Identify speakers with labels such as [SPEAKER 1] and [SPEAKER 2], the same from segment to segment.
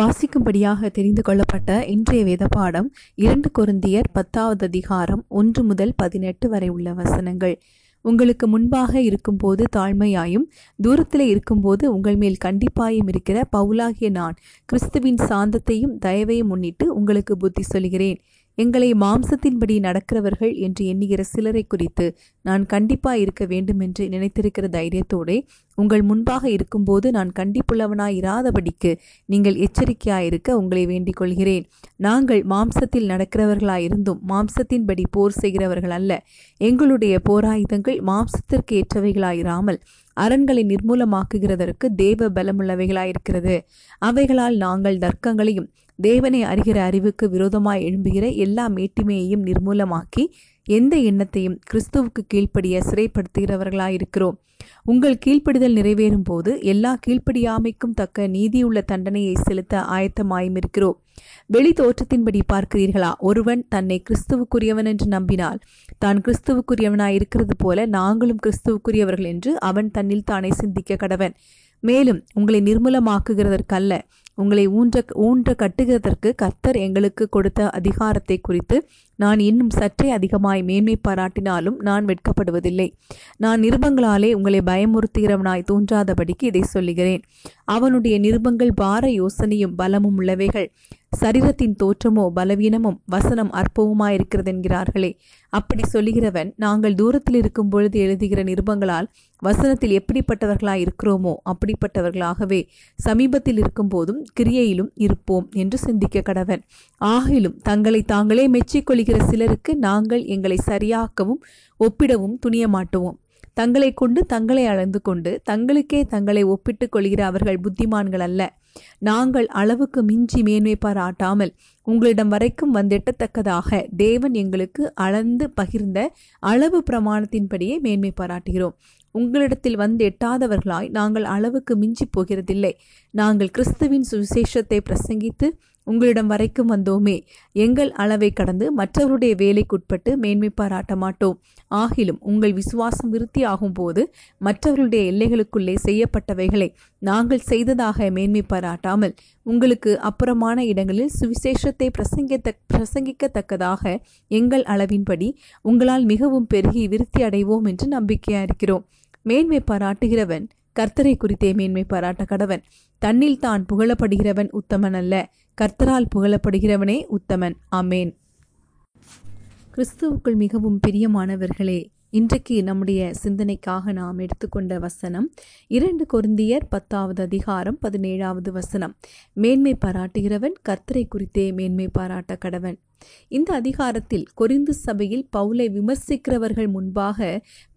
[SPEAKER 1] வாசிக்கும்படியாக தெரிந்து கொள்ளப்பட்ட இன்றைய வேத பாடம் இரண்டு குருந்தியர் பத்தாவது அதிகாரம் ஒன்று முதல் பதினெட்டு வரை உள்ள வசனங்கள் உங்களுக்கு முன்பாக இருக்கும்போது தாழ்மையாயும் தூரத்தில் இருக்கும்போது உங்கள் மேல் கண்டிப்பாயும் இருக்கிற பவுலாகிய நான் கிறிஸ்துவின் சாந்தத்தையும் தயவையும் முன்னிட்டு உங்களுக்கு புத்தி சொல்கிறேன் எங்களை மாம்சத்தின்படி நடக்கிறவர்கள் என்று எண்ணுகிற சிலரை குறித்து நான் கண்டிப்பாக இருக்க வேண்டும் என்று நினைத்திருக்கிற தைரியத்தோடே உங்கள் முன்பாக இருக்கும்போது நான் கண்டிப்புள்ளவனாய் இராதபடிக்கு நீங்கள் எச்சரிக்கையாயிருக்க உங்களை வேண்டிக் கொள்கிறேன் நாங்கள் மாம்சத்தில் நடக்கிறவர்களாயிருந்தும் மாம்சத்தின்படி போர் செய்கிறவர்கள் அல்ல எங்களுடைய போராயுதங்கள் மாம்சத்திற்கு ஏற்றவைகளாயிராமல் அரண்களை நிர்மூலமாக்குகிறதற்கு தேவ பலமுள்ளவைகளாயிருக்கிறது அவைகளால் நாங்கள் தர்க்கங்களையும் தேவனை அறிகிற அறிவுக்கு விரோதமாய் எழும்புகிற எல்லா மேட்டிமையையும் நிர்மூலமாக்கி எந்த எண்ணத்தையும் கிறிஸ்துவுக்கு கீழ்ப்படிய சிறைப்படுத்துகிறவர்களாயிருக்கிறோம் இருக்கிறோம் உங்கள் கீழ்ப்படிதல் நிறைவேறும் போது எல்லா கீழ்ப்படியாமைக்கும் தக்க நீதியுள்ள தண்டனையை செலுத்த ஆயத்தமாயும் இருக்கிறோம் வெளி தோற்றத்தின்படி பார்க்கிறீர்களா ஒருவன் தன்னை கிறிஸ்துவுக்குரியவன் என்று நம்பினால் தான் கிறிஸ்துவுக்குரியவனாயிருக்கிறது இருக்கிறது போல நாங்களும் கிறிஸ்துவுக்குரியவர்கள் என்று அவன் தன்னில் தானே சிந்திக்க கடவன் மேலும் உங்களை நிர்மூலமாக்குகிறதற்கல்ல உங்களை ஊன்ற ஊன்ற கட்டுகிறதற்கு கர்த்தர் எங்களுக்கு கொடுத்த அதிகாரத்தை குறித்து நான் இன்னும் சற்றே அதிகமாய் மேன்மை பாராட்டினாலும் நான் வெட்கப்படுவதில்லை நான் நிருபங்களாலே உங்களை பயமுறுத்துகிறவனாய் தோன்றாதபடிக்கு இதை சொல்லுகிறேன் அவனுடைய நிருபங்கள் பார யோசனையும் பலமும் உள்ளவைகள் சரீரத்தின் தோற்றமோ பலவீனமும் வசனம் அற்பவுமாயிருக்கிறது என்கிறார்களே அப்படி சொல்லுகிறவன் நாங்கள் தூரத்தில் இருக்கும் பொழுது எழுதுகிற நிருபங்களால் வசனத்தில் எப்படிப்பட்டவர்களாய் இருக்கிறோமோ அப்படிப்பட்டவர்களாகவே சமீபத்தில் இருக்கும் போதும் கிரியையிலும் இருப்போம் என்று சிந்திக்க கடவன் ஆகிலும் தங்களை தாங்களே மெச்சிக்கொள்ளி செய்கிற சிலருக்கு நாங்கள் எங்களை சரியாக்கவும் ஒப்பிடவும் துணிய மாட்டுவோம் தங்களை கொண்டு தங்களை அளந்து கொண்டு தங்களுக்கே தங்களை ஒப்பிட்டு கொள்கிற அவர்கள் புத்திமான்கள் அல்ல நாங்கள் அளவுக்கு மிஞ்சி மேன்மை பாராட்டாமல் உங்களிடம் வரைக்கும் வந்தெட்டத்தக்கதாக தேவன் எங்களுக்கு அளந்து பகிர்ந்த அளவு பிரமாணத்தின்படியே மேன்மை பாராட்டுகிறோம் உங்களிடத்தில் வந்து எட்டாதவர்களாய் நாங்கள் அளவுக்கு மிஞ்சி போகிறதில்லை நாங்கள் கிறிஸ்துவின் சுவிசேஷத்தை பிரசங்கித்து உங்களிடம் வரைக்கும் வந்தோமே எங்கள் அளவை கடந்து மற்றவருடைய வேலைக்குட்பட்டு மேன்மை பாராட்ட மாட்டோம் ஆகிலும் உங்கள் விசுவாசம் விருத்தி ஆகும் போது மற்றவர்களுடைய எல்லைகளுக்குள்ளே செய்யப்பட்டவைகளை நாங்கள் செய்ததாக மேன்மை பாராட்டாமல் உங்களுக்கு அப்புறமான இடங்களில் சுவிசேஷத்தை பிரசங்கித்த பிரசங்கிக்கத்தக்கதாக எங்கள் அளவின்படி உங்களால் மிகவும் பெருகி விருத்தி அடைவோம் என்று நம்பிக்கையாக இருக்கிறோம் மேன்மை பாராட்டுகிறவன் கர்த்தரை குறித்தே மேன்மை பாராட்ட கடவன் தன்னில் தான் புகழப்படுகிறவன் உத்தமன் அல்ல கர்த்தரால் புகழப்படுகிறவனே உத்தமன் ஆமேன் கிறிஸ்துவுக்குள் மிகவும் பிரியமானவர்களே இன்றைக்கு நம்முடைய சிந்தனைக்காக நாம் எடுத்துக்கொண்ட வசனம் இரண்டு கொருந்தியர் பத்தாவது அதிகாரம் பதினேழாவது வசனம் மேன்மை பாராட்டுகிறவன் கர்த்தரை குறித்தே மேன்மை பாராட்ட கடவன் இந்த அதிகாரத்தில் கொரிந்து சபையில் பவுலை விமர்சிக்கிறவர்கள் முன்பாக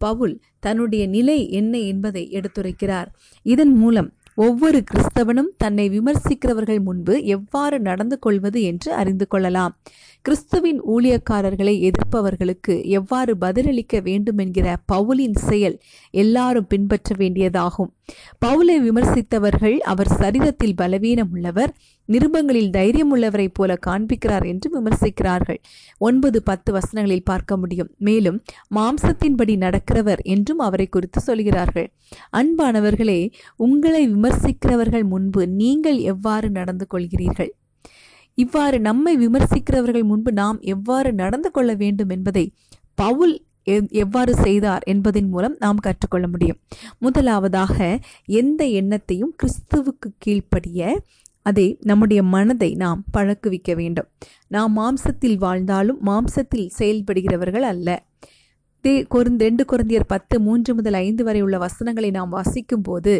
[SPEAKER 1] பவுல் தன்னுடைய நிலை என்ன என்பதை எடுத்துரைக்கிறார் இதன் மூலம் ஒவ்வொரு கிறிஸ்தவனும் தன்னை விமர்சிக்கிறவர்கள் முன்பு எவ்வாறு நடந்து கொள்வது என்று அறிந்து கொள்ளலாம் கிறிஸ்துவின் ஊழியக்காரர்களை எதிர்ப்பவர்களுக்கு எவ்வாறு பதிலளிக்க வேண்டும் என்கிற பவுலின் செயல் எல்லாரும் பின்பற்ற வேண்டியதாகும் பவுலை விமர்சித்தவர்கள் அவர் சரிதத்தில் பலவீனம் உள்ளவர் நிருபங்களில் தைரியம் உள்ளவரைப் போல காண்பிக்கிறார் என்று விமர்சிக்கிறார்கள் ஒன்பது பத்து வசனங்களில் பார்க்க முடியும் மேலும் மாம்சத்தின்படி நடக்கிறவர் என்றும் அவரை குறித்து சொல்கிறார்கள் அன்பானவர்களே உங்களை விமர்சிக்கிறவர்கள் முன்பு நீங்கள் எவ்வாறு நடந்து கொள்கிறீர்கள் இவ்வாறு நம்மை விமர்சிக்கிறவர்கள் முன்பு நாம் எவ்வாறு நடந்து கொள்ள வேண்டும் என்பதை பவுல் எவ்வாறு செய்தார் என்பதன் மூலம் நாம் கற்றுக்கொள்ள முடியும் முதலாவதாக எந்த எண்ணத்தையும் கிறிஸ்துவுக்கு கீழ்ப்படிய அதை நம்முடைய மனதை நாம் பழக்குவிக்க வேண்டும் நாம் மாம்சத்தில் வாழ்ந்தாலும் மாம்சத்தில் செயல்படுகிறவர்கள் அல்ல தே கொருந்த ரெண்டு குருந்தியர் பத்து மூன்று முதல் ஐந்து வரை உள்ள வசனங்களை நாம் வாசிக்கும் போது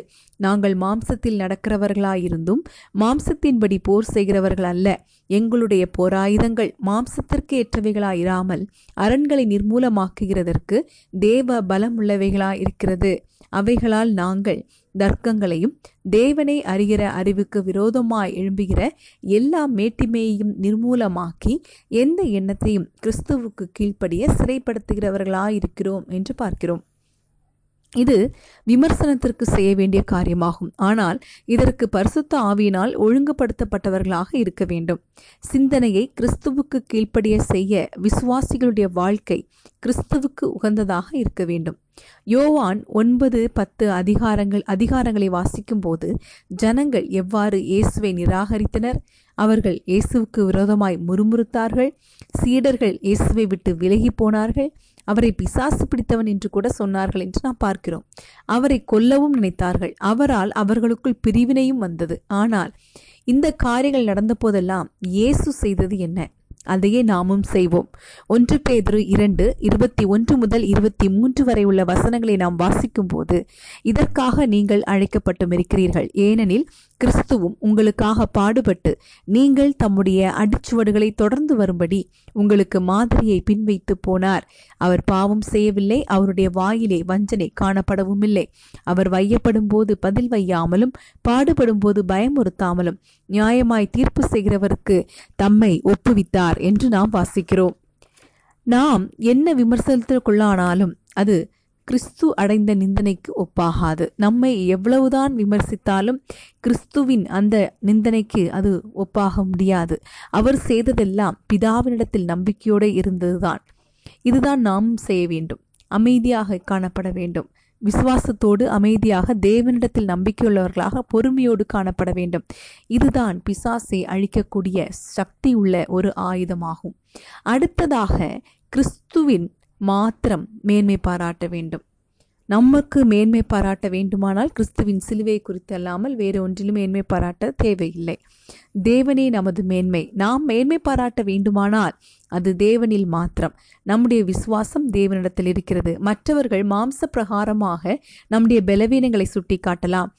[SPEAKER 1] நாங்கள் மாம்சத்தில் நடக்கிறவர்களாயிருந்தும் மாம்சத்தின்படி போர் செய்கிறவர்கள் அல்ல எங்களுடைய போராயுதங்கள் மாம்சத்திற்கு ஏற்றவைகளாயிராமல் அரண்களை நிர்மூலமாக்குகிறதற்கு தேவ பலம் உள்ளவைகளாயிருக்கிறது அவைகளால் நாங்கள் தர்க்கங்களையும் தேவனை அறிகிற அறிவுக்கு விரோதமாய் எழும்புகிற எல்லா மேட்டிமையையும் நிர்மூலமாக்கி எந்த எண்ணத்தையும் கிறிஸ்துவுக்கு கீழ்ப்படிய சிறைப்படுத்துகிறவர்களாயிருக்கிறோம் என்று பார்க்கிறோம் இது விமர்சனத்திற்கு செய்ய வேண்டிய காரியமாகும் ஆனால் இதற்கு பரிசுத்த ஆவியினால் ஒழுங்குபடுத்தப்பட்டவர்களாக இருக்க வேண்டும் சிந்தனையை கிறிஸ்துவுக்கு கீழ்ப்படிய செய்ய விசுவாசிகளுடைய வாழ்க்கை கிறிஸ்துவுக்கு உகந்ததாக இருக்க வேண்டும் யோவான் ஒன்பது பத்து அதிகாரங்கள் அதிகாரங்களை வாசிக்கும் போது ஜனங்கள் எவ்வாறு இயேசுவை நிராகரித்தனர் அவர்கள் இயேசுவுக்கு விரோதமாய் முறுமுறுத்தார்கள் சீடர்கள் இயேசுவை விட்டு விலகி போனார்கள் அவரை பிசாசு பிடித்தவன் என்று கூட சொன்னார்கள் என்று நாம் பார்க்கிறோம் அவரை கொல்லவும் நினைத்தார்கள் அவரால் அவர்களுக்குள் பிரிவினையும் வந்தது ஆனால் இந்த காரியங்கள் நடந்த போதெல்லாம் இயேசு செய்தது என்ன அதையே நாமும் செய்வோம் ஒன்று பேதுரு இரண்டு இருபத்தி ஒன்று முதல் இருபத்தி மூன்று வரை உள்ள வசனங்களை நாம் வாசிக்கும் போது இதற்காக நீங்கள் அழைக்கப்பட்டும் இருக்கிறீர்கள் ஏனெனில் கிறிஸ்துவும் உங்களுக்காக பாடுபட்டு நீங்கள் தம்முடைய அடிச்சுவடுகளை தொடர்ந்து வரும்படி உங்களுக்கு மாதிரியை பின்வைத்து போனார் அவர் பாவம் செய்யவில்லை அவருடைய வாயிலே வஞ்சனை காணப்படவும் இல்லை அவர் வையப்படும் போது பதில் வையாமலும் பாடுபடும் போது பயமுறுத்தாமலும் நியாயமாய் தீர்ப்பு செய்கிறவருக்கு தம்மை ஒப்புவித்தார் என்று நாம் வாசிக்கிறோம் நாம் என்ன விமர்சனத்திற்குள்ளானாலும் அது கிறிஸ்து அடைந்த நிந்தனைக்கு ஒப்பாகாது நம்மை எவ்வளவுதான் விமர்சித்தாலும் கிறிஸ்துவின் அந்த நிந்தனைக்கு அது ஒப்பாக முடியாது அவர் செய்ததெல்லாம் பிதாவினிடத்தில் நம்பிக்கையோடு இருந்ததுதான் இதுதான் நாம் செய்ய வேண்டும் அமைதியாக காணப்பட வேண்டும் விசுவாசத்தோடு அமைதியாக தேவனிடத்தில் நம்பிக்கையுள்ளவர்களாக பொறுமையோடு காணப்பட வேண்டும் இதுதான் பிசாசை அழிக்கக்கூடிய சக்தி உள்ள ஒரு ஆயுதமாகும் அடுத்ததாக கிறிஸ்துவின் மாத்திரம் மேன்மை பாராட்ட வேண்டும் நமக்கு மேன்மை பாராட்ட வேண்டுமானால் கிறிஸ்துவின் சிலுவை குறித்து அல்லாமல் வேறு ஒன்றிலும் மேன்மை பாராட்ட தேவையில்லை தேவனே நமது மேன்மை நாம் மேன்மை பாராட்ட வேண்டுமானால் அது தேவனில் மாத்திரம் நம்முடைய விசுவாசம் தேவனிடத்தில் இருக்கிறது மற்றவர்கள் மாம்ச பிரகாரமாக நம்முடைய பலவீனங்களை சுட்டி காட்டலாம்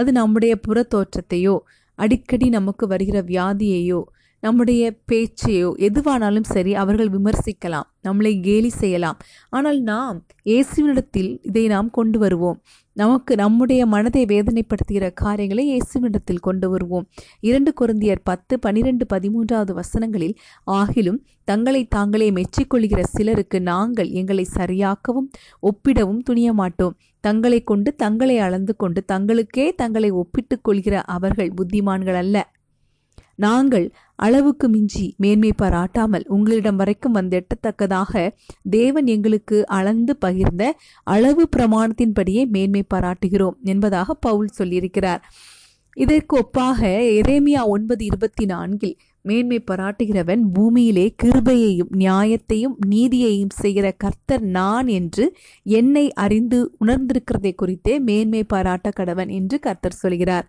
[SPEAKER 1] அது நம்முடைய புற தோற்றத்தையோ அடிக்கடி நமக்கு வருகிற வியாதியையோ நம்முடைய பேச்சையோ எதுவானாலும் சரி அவர்கள் விமர்சிக்கலாம் நம்மளை கேலி செய்யலாம் ஆனால் நாம் இயேசுவினிடத்தில் இதை நாம் கொண்டு வருவோம் நமக்கு நம்முடைய மனதை வேதனைப்படுத்துகிற காரியங்களை இயேசுவினிடத்தில் கொண்டு வருவோம் இரண்டு குருந்தியர் பத்து பனிரெண்டு பதிமூன்றாவது வசனங்களில் ஆகிலும் தங்களை தாங்களே மெச்சிக்கொள்கிற சிலருக்கு நாங்கள் எங்களை சரியாக்கவும் ஒப்பிடவும் துணிய மாட்டோம் தங்களை கொண்டு தங்களை அளந்து கொண்டு தங்களுக்கே தங்களை ஒப்பிட்டுக் கொள்கிற அவர்கள் புத்திமான்கள் அல்ல நாங்கள் அளவுக்கு மிஞ்சி மேன்மை பாராட்டாமல் உங்களிடம் வரைக்கும் வந்து எட்டத்தக்கதாக தேவன் எங்களுக்கு அளந்து பகிர்ந்த அளவு பிரமாணத்தின்படியே மேன்மை பாராட்டுகிறோம் என்பதாக பவுல் சொல்லியிருக்கிறார் இதற்கு ஒப்பாக எரேமியா ஒன்பது இருபத்தி நான்கில் மேன்மை பாராட்டுகிறவன் பூமியிலே கிருபையையும் நியாயத்தையும் நீதியையும் செய்கிற கர்த்தர் நான் என்று என்னை அறிந்து உணர்ந்திருக்கிறதை குறித்தே மேன்மை பாராட்ட கடவன் என்று கர்த்தர் சொல்கிறார்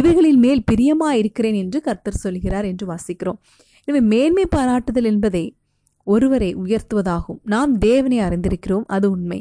[SPEAKER 1] இவைகளின் மேல் பிரியமா இருக்கிறேன் என்று கர்த்தர் சொல்கிறார் என்று வாசிக்கிறோம் எனவே மேன்மை பாராட்டுதல் என்பதை ஒருவரை உயர்த்துவதாகும் நாம் தேவனை அறிந்திருக்கிறோம் அது உண்மை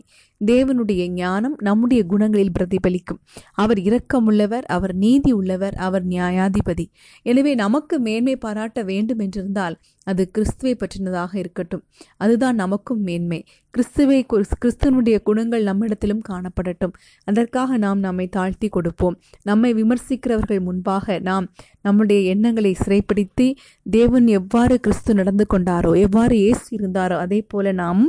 [SPEAKER 1] தேவனுடைய ஞானம் நம்முடைய குணங்களில் பிரதிபலிக்கும் அவர் இரக்கமுள்ளவர் அவர் நீதி உள்ளவர் அவர் நியாயாதிபதி எனவே நமக்கு மேன்மை பாராட்ட வேண்டும் என்றிருந்தால் அது கிறிஸ்துவை பற்றினதாக இருக்கட்டும் அதுதான் நமக்கும் மேன்மை கிறிஸ்துவை கிறிஸ்துவனுடைய குணங்கள் நம்மிடத்திலும் காணப்படட்டும் அதற்காக நாம் நம்மை தாழ்த்தி கொடுப்போம் நம்மை விமர்சிக்கிறவர்கள் முன்பாக நாம் நம்முடைய எண்ணங்களை சிறைப்படுத்தி தேவன் எவ்வாறு கிறிஸ்து நடந்து கொண்டாரோ எவ்வாறு ஏசு இருந்தாரோ அதே போல நாம்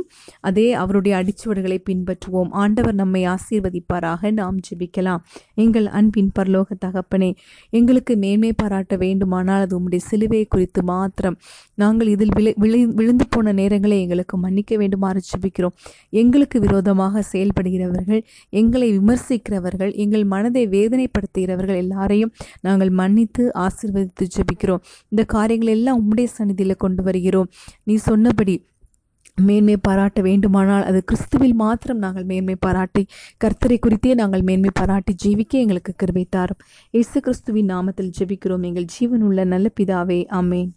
[SPEAKER 1] அதே அவருடைய அடிச்சுவடுகளை பின்பற்ற பின்பற்றுவோம் ஆண்டவர் நம்மை ஆசீர்வதிப்பாராக நாம் ஜெபிக்கலாம் எங்கள் அன்பின் பரலோக தகப்பனே எங்களுக்கு மேன்மை பாராட்ட வேண்டுமானால் அது உம்முடைய சிலுவை குறித்து மாத்திரம் நாங்கள் இதில் விழு விழுந்து போன நேரங்களை எங்களுக்கு மன்னிக்க வேண்டுமாறு ஜெபிக்கிறோம் எங்களுக்கு விரோதமாக செயல்படுகிறவர்கள் எங்களை விமர்சிக்கிறவர்கள் எங்கள் மனதை வேதனைப்படுத்துகிறவர்கள் எல்லாரையும் நாங்கள் மன்னித்து ஆசீர்வதித்து ஜெபிக்கிறோம் இந்த காரியங்கள் எல்லாம் உம்முடைய சன்னிதியில் கொண்டு வருகிறோம் நீ சொன்னபடி மேன்மை பாராட்ட வேண்டுமானால் அது கிறிஸ்துவில் மாத்திரம் நாங்கள் மேன்மை பாராட்டி கர்த்தரை குறித்தே நாங்கள் மேன்மை பாராட்டி ஜீவிக்க எங்களுக்கு கிருபை தாரும் இயேசு கிறிஸ்துவின் நாமத்தில் ஜெபிக்கிறோம் எங்கள் ஜீவனுள்ள நல்ல பிதாவே அமேன்